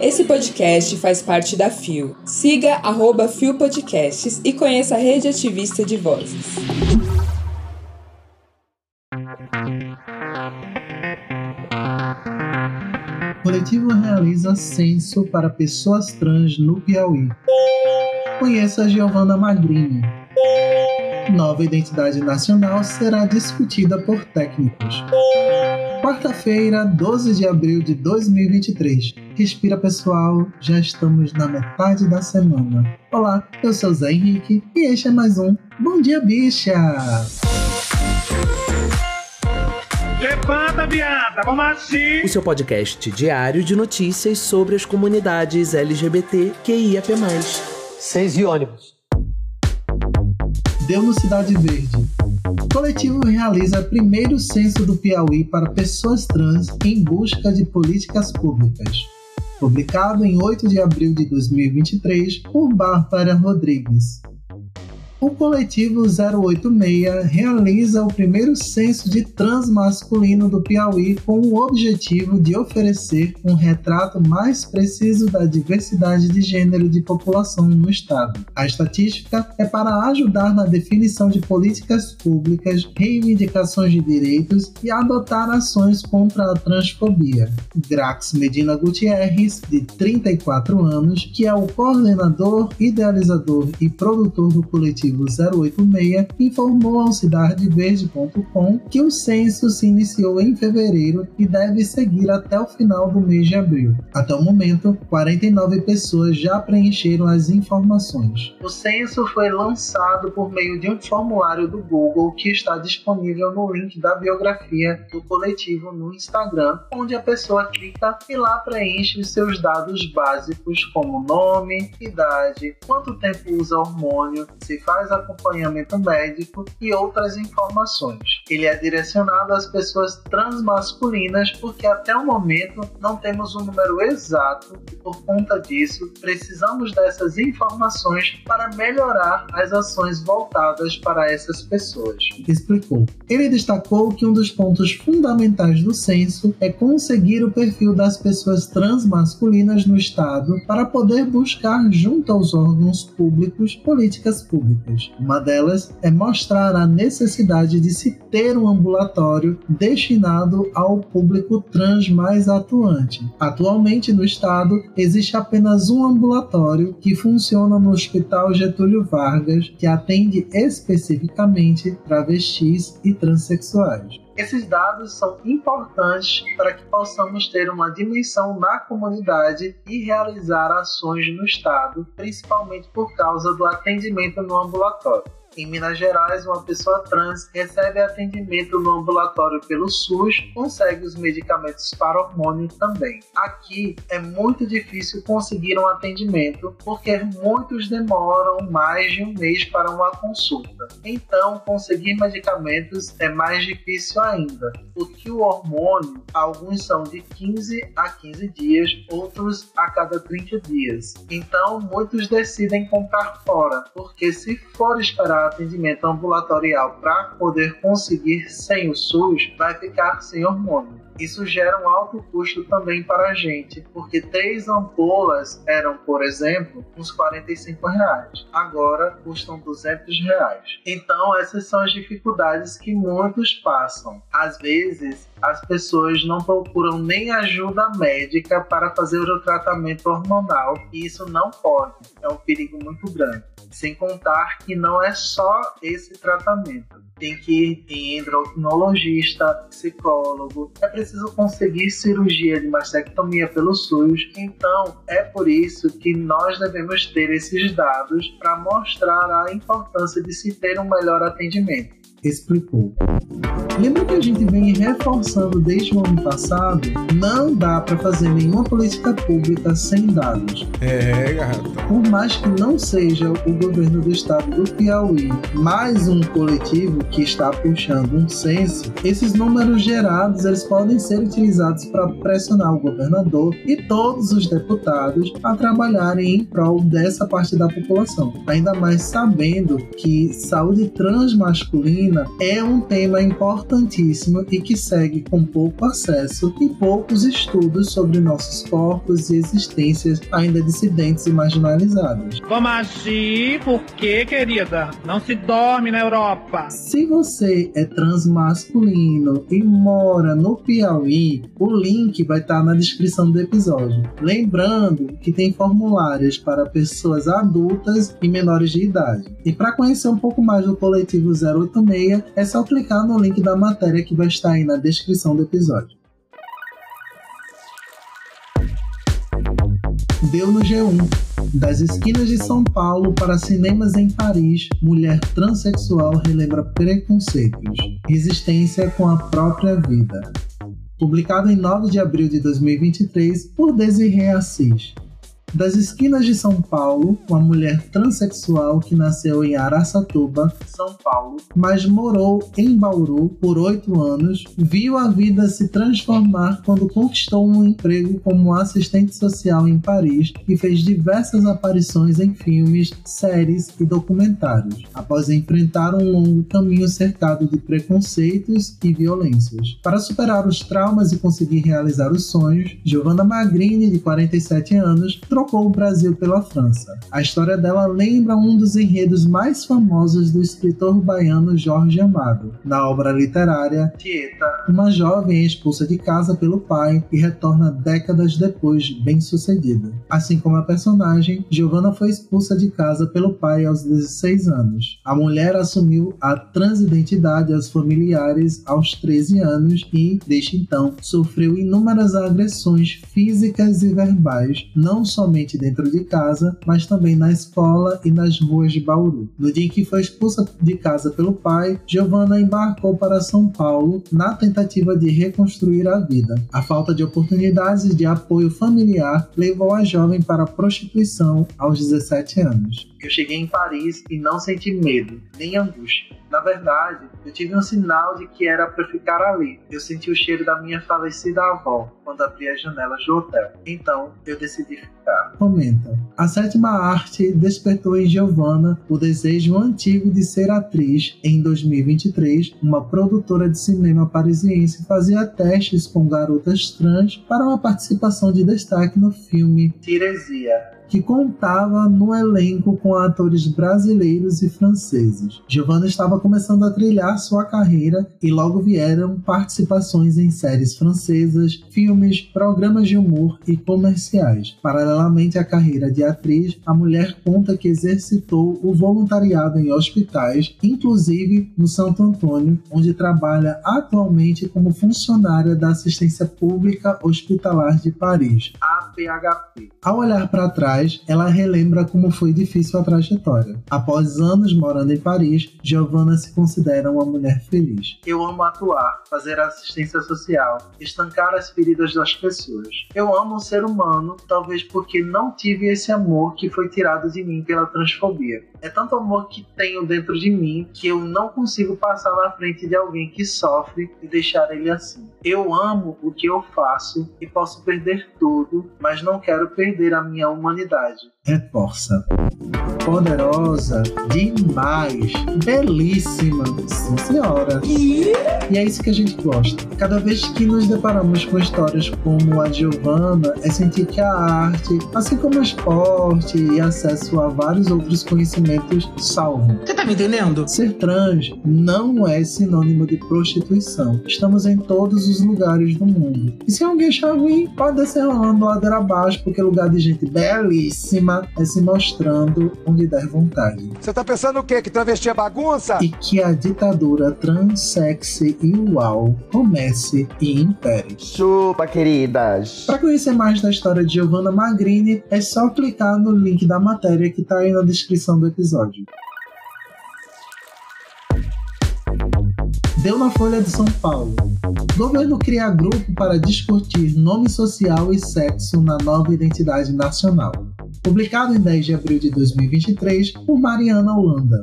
Esse podcast faz parte da FIO. Siga arroba FIO Podcasts e conheça a rede ativista de vozes. O coletivo realiza censo para pessoas trans no Piauí. Conheça Giovanna Magrini. Nova identidade nacional será discutida por técnicos. Quarta-feira, 12 de abril de 2023. Respira pessoal, já estamos na metade da semana. Olá, eu sou Zé Henrique e este é mais um Bom Dia Bicha! Levanta, viada, vamos assim! O seu podcast diário de notícias sobre as comunidades LGBT QIAP+. Seis e ônibus. Deu no Cidade Verde. Coletivo realiza primeiro censo do Piauí para pessoas trans em busca de políticas públicas. Publicado em 8 de abril de 2023 por Bárbara Rodrigues. O coletivo 086 realiza o primeiro censo de trans masculino do Piauí com o objetivo de oferecer um retrato mais preciso da diversidade de gênero de população no estado. A estatística é para ajudar na definição de políticas públicas, reivindicações de direitos e adotar ações contra a transfobia. Grax Medina Gutierrez, de 34 anos, que é o coordenador, idealizador e produtor do coletivo 086 informou ao cidadeverde.com que o censo se iniciou em fevereiro e deve seguir até o final do mês de abril. Até o momento, 49 pessoas já preencheram as informações. O censo foi lançado por meio de um formulário do Google que está disponível no link da biografia do coletivo no Instagram, onde a pessoa clica e lá preenche os seus dados básicos como nome, idade, quanto tempo usa hormônio, se faz acompanhamento médico e outras informações. Ele é direcionado às pessoas transmasculinas porque até o momento não temos um número exato e por conta disso precisamos dessas informações para melhorar as ações voltadas para essas pessoas. Explicou. Ele destacou que um dos pontos fundamentais do censo é conseguir o perfil das pessoas transmasculinas no estado para poder buscar junto aos órgãos públicos políticas públicas. Uma delas é mostrar a necessidade de se ter um ambulatório destinado ao público trans mais atuante. Atualmente no estado existe apenas um ambulatório que funciona no Hospital Getúlio Vargas, que atende especificamente travestis e transexuais. Esses dados são importantes para que possamos ter uma dimensão na comunidade e realizar ações no Estado, principalmente por causa do atendimento no ambulatório. Em Minas Gerais, uma pessoa trans recebe atendimento no ambulatório pelo SUS, consegue os medicamentos para hormônio também. Aqui é muito difícil conseguir um atendimento porque muitos demoram mais de um mês para uma consulta. Então, conseguir medicamentos é mais difícil ainda, porque o hormônio, alguns são de 15 a 15 dias, outros a cada 30 dias. Então, muitos decidem comprar fora, porque se for esperar atendimento ambulatorial para poder conseguir sem o SUS, vai ficar sem hormônio. Isso gera um alto custo também para a gente, porque três ampolas eram, por exemplo, uns 45 reais. Agora custam 200 reais. Então essas são as dificuldades que muitos passam. Às vezes as pessoas não procuram nem ajuda médica para fazer o tratamento hormonal e isso não pode. É um perigo muito grande. Sem contar que não é só esse tratamento. Tem que ir em endocrinologista, psicólogo. É preciso conseguir cirurgia de mastectomia pelo SUS. Então, é por isso que nós devemos ter esses dados para mostrar a importância de se ter um melhor atendimento explicou. Lembra que a gente vem reforçando desde o ano passado? Não dá para fazer nenhuma política pública sem dados. É, garota. Por mais que não seja o governo do estado do Piauí, mais um coletivo que está puxando um censo, esses números gerados eles podem ser utilizados para pressionar o governador e todos os deputados a trabalharem em prol dessa parte da população. Ainda mais sabendo que saúde transmasculina é um tema importantíssimo e que segue com pouco acesso e poucos estudos sobre nossos corpos e existências ainda dissidentes e marginalizadas. Vamos agir porque, querida, não se dorme na Europa. Se você é transmasculino e mora no Piauí, o link vai estar na descrição do episódio. Lembrando que tem formulários para pessoas adultas e menores de idade. E para conhecer um pouco mais do coletivo 086, é só clicar no link da matéria que vai estar aí na descrição do episódio. Deu no G1. Das esquinas de São Paulo para cinemas em Paris, mulher transexual relembra preconceitos, resistência com a própria vida. Publicado em 9 de abril de 2023 por Desiree Assis. Das esquinas de São Paulo, uma mulher transexual que nasceu em Araçatuba, São Paulo, mas morou em Bauru por oito anos, viu a vida se transformar quando conquistou um emprego como assistente social em Paris e fez diversas aparições em filmes, séries e documentários, após enfrentar um longo caminho cercado de preconceitos e violências. Para superar os traumas e conseguir realizar os sonhos, Giovanna Magrini, de 47 anos, o Brasil pela França. A história dela lembra um dos enredos mais famosos do escritor baiano Jorge Amado. Na obra literária Tieta, uma jovem é expulsa de casa pelo pai e retorna décadas depois bem-sucedida. Assim como a personagem, Giovanna foi expulsa de casa pelo pai aos 16 anos. A mulher assumiu a transidentidade aos familiares aos 13 anos e, desde então, sofreu inúmeras agressões físicas e verbais, não somente somente dentro de casa, mas também na escola e nas ruas de Bauru. No dia em que foi expulsa de casa pelo pai, Giovanna embarcou para São Paulo na tentativa de reconstruir a vida. A falta de oportunidades e de apoio familiar levou a jovem para a prostituição aos 17 anos. Eu cheguei em Paris e não senti medo, nem angústia. Na verdade, eu tive um sinal de que era para ficar ali. Eu senti o cheiro da minha falecida avó quando abri as janelas do hotel. Então, eu decidi ficar. Comenta. A sétima arte despertou em Giovanna o desejo antigo de ser atriz. Em 2023, uma produtora de cinema parisiense fazia testes com garotas trans para uma participação de destaque no filme Tiresia, que contava no elenco com atores brasileiros e franceses. Giovanna estava começando a trilhar sua carreira e logo vieram participações em séries francesas, filmes, programas de humor e comerciais. Paralelamente à carreira de atriz, a mulher conta que exercitou o voluntariado em hospitais, inclusive no Santo Antônio, onde trabalha atualmente como funcionária da Assistência Pública Hospitalar de Paris, APHP. Ao olhar para trás, ela relembra como foi difícil a trajetória. Após anos morando em Paris, Giovanna se considera uma mulher feliz. Eu amo atuar, fazer assistência social, estancar as feridas das pessoas. Eu amo ser humano, talvez porque não tive esse amor que foi tirado de mim pela transfobia. É tanto amor que tenho dentro de mim que eu não consigo passar na frente de alguém que sofre e deixar ele assim. Eu amo o que eu faço e posso perder tudo, mas não quero perder a minha humanidade reforça. Poderosa demais, belíssima, sim senhora. E? é isso que a gente gosta. Cada vez que nos deparamos com histórias como a Giovanna, é sentir que a arte, assim como o esporte e acesso a vários outros conhecimentos, salvam. Você tá me entendendo? Ser trans não é sinônimo de prostituição. Estamos em todos os lugares do mundo. E se alguém achar ruim, pode descer rolando ladeira abaixo, porque é lugar de gente belíssima é se mostrando onde der vontade. Você tá pensando o quê? Que travesti é bagunça? E que a ditadura transexy e uau comece e impere. Chupa, queridas! Para conhecer mais da história de Giovanna Magrini, é só clicar no link da matéria que tá aí na descrição do episódio. Deu na Folha de São Paulo. Governo cria grupo para discutir nome social e sexo na nova identidade nacional publicado em 10 de abril de 2023 por Mariana Holanda.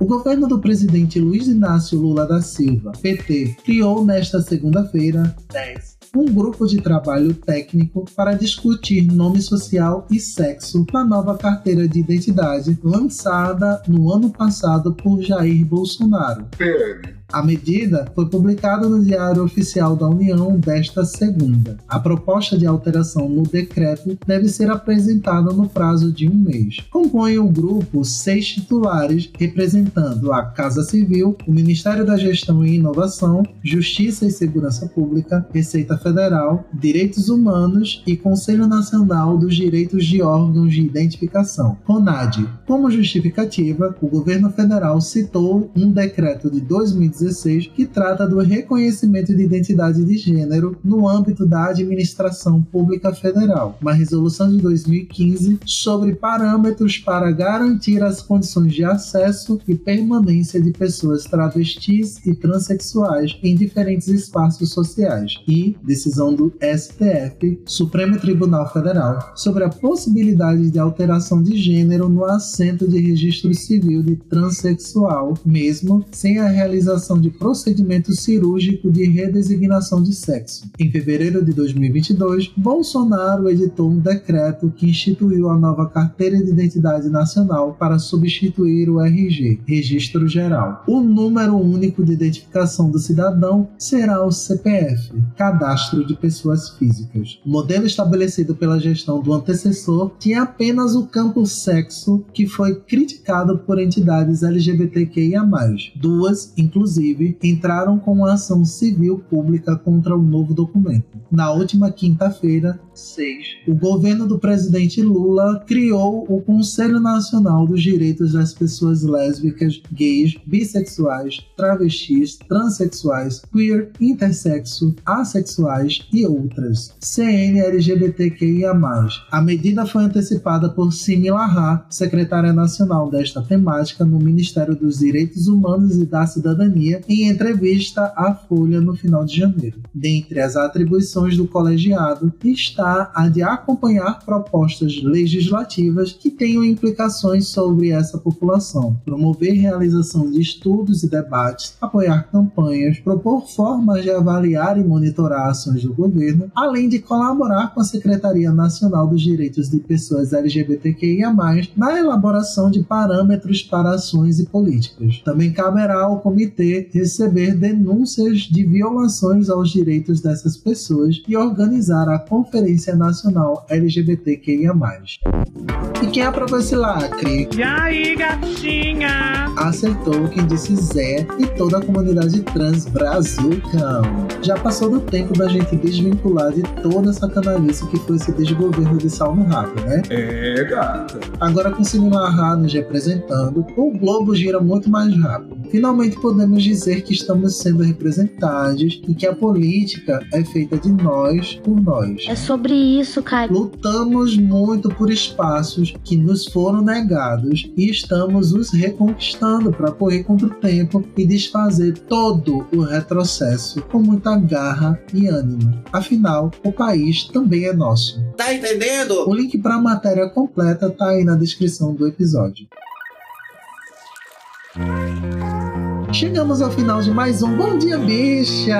O governo do presidente Luiz Inácio Lula da Silva, PT, criou nesta segunda-feira, 10, um grupo de trabalho técnico para discutir nome social e sexo na nova carteira de identidade lançada no ano passado por Jair Bolsonaro. A medida foi publicada no Diário Oficial da União desta segunda. A proposta de alteração no decreto deve ser apresentada no prazo de um mês. Compõe o grupo seis titulares, representando a Casa Civil, o Ministério da Gestão e Inovação, Justiça e Segurança Pública, Receita Federal, Direitos Humanos e Conselho Nacional dos Direitos de Órgãos de Identificação, CONAD. Como justificativa, o governo federal citou um decreto de 2016 que trata do reconhecimento de identidade de gênero no âmbito da administração pública federal, uma resolução de 2015 sobre parâmetros para garantir as condições de acesso e permanência de pessoas travestis e transexuais em diferentes espaços sociais, e decisão do STF, Supremo Tribunal Federal, sobre a possibilidade de alteração de gênero no assento de registro civil de transexual, mesmo sem a realização de procedimento cirúrgico de redesignação de sexo. Em fevereiro de 2022, Bolsonaro editou um decreto que instituiu a nova Carteira de Identidade Nacional para substituir o RG, Registro Geral. O número único de identificação do cidadão será o CPF, Cadastro de Pessoas Físicas. O modelo estabelecido pela gestão do antecessor tinha apenas o campo sexo, que foi criticado por entidades LGBTQIA+, duas, inclusive inclusive, entraram com uma ação civil pública contra o novo documento. Na última quinta-feira, 6, o governo do presidente Lula criou o Conselho Nacional dos Direitos das Pessoas Lésbicas, Gays, Bissexuais, Travestis, Transsexuais, Queer, Intersexo, Assexuais e outras, CNLGBTQIA+. A medida foi antecipada por Simi Lahá, secretária nacional desta temática no Ministério dos Direitos Humanos e da Cidadania em entrevista à Folha no final de janeiro. Dentre as atribuições do colegiado está a de acompanhar propostas legislativas que tenham implicações sobre essa população, promover realização de estudos e debates, apoiar campanhas, propor formas de avaliar e monitorar ações do governo, além de colaborar com a Secretaria Nacional dos Direitos de Pessoas LGBTQIA+, na elaboração de parâmetros para ações e políticas. Também caberá ao comitê receber denúncias de violações aos direitos dessas pessoas e organizar a Conferência Nacional LGBTQIA+. E quem aprovou esse lacre? E aí, gatinha? Acertou quem disse Zé e toda a comunidade trans brazucão. Já passou do tempo da gente desvincular de toda essa canalice que foi esse desgoverno de salmo rápido, né? É, gata. Agora com Cinema Arra nos representando, o globo gira muito mais rápido. Finalmente podemos dizer que estamos sendo representados e que a política é feita de nós por nós. É sobre isso, cara. Lutamos muito por espaços que nos foram negados e estamos os reconquistando para correr contra o tempo e desfazer todo o retrocesso com muita garra e ânimo. Afinal, o país também é nosso. Tá entendendo? O link para a matéria completa tá aí na descrição do episódio. Chegamos ao final de mais um Bom Dia Bicha!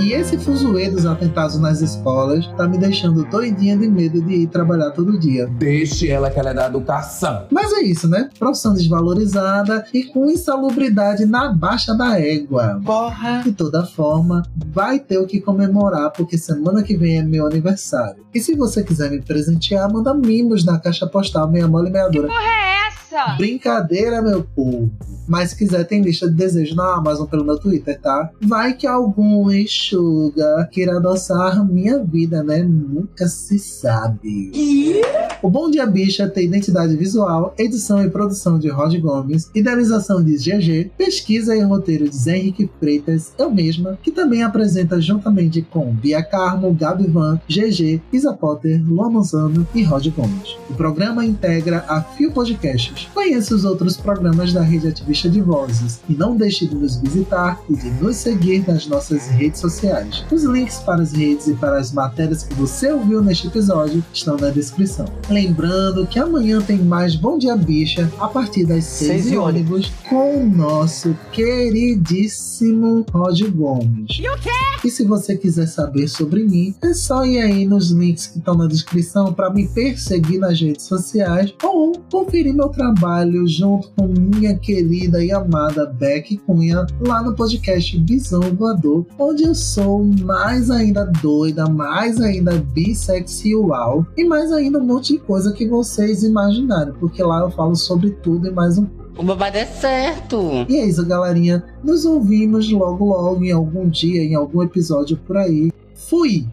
E esse fuzuê dos atentados nas escolas tá me deixando doidinha de medo de ir trabalhar todo dia. Deixe ela que ela é da educação. Mas é isso, né? Profissão desvalorizada e com insalubridade na baixa da égua. Porra! De toda forma, vai ter o que comemorar, porque semana que vem é meu aniversário. E se você quiser me presentear, manda mimos na caixa postal meia mole meadora. Porra é essa? Brincadeira, meu povo. Mas se quiser, tem lista de desejo na Amazon pelo meu Twitter, tá? Vai que algum enxuga queira adoçar minha vida, né? Nunca se sabe. E? O Bom Dia Bicha tem identidade visual, edição e produção de Rod Gomes, idealização de GG, pesquisa e roteiro de Zé Henrique Freitas, eu mesma, que também apresenta juntamente com Bia Carmo, Gabi Van, GG, Isa Potter, Luan Manzano e Rod Gomes. O programa integra a Fio Podcasts. Conheça os outros programas da rede ativista de vozes e não deixe de nos visitar e de nos seguir nas nossas redes sociais. Os links para as redes e para as matérias que você ouviu neste episódio estão na descrição. Lembrando que amanhã tem mais Bom Dia Bicha a partir das 6 Seis e ônibus com o nosso queridíssimo Roger Gomes. E o quê? E se você quiser saber sobre mim, é só ir aí nos links que estão na descrição para me perseguir nas redes sociais ou conferir meu trabalho junto com minha querida e amada Beck Cunha lá no podcast Visão Voador, onde eu sou mais ainda doida, mais ainda bissexual e mais ainda um monte de coisa que vocês imaginarem, porque lá eu falo sobre tudo e mais um O babado é certo. e é isso, galerinha. Nos ouvimos logo logo em algum dia, em algum episódio por aí. Fui!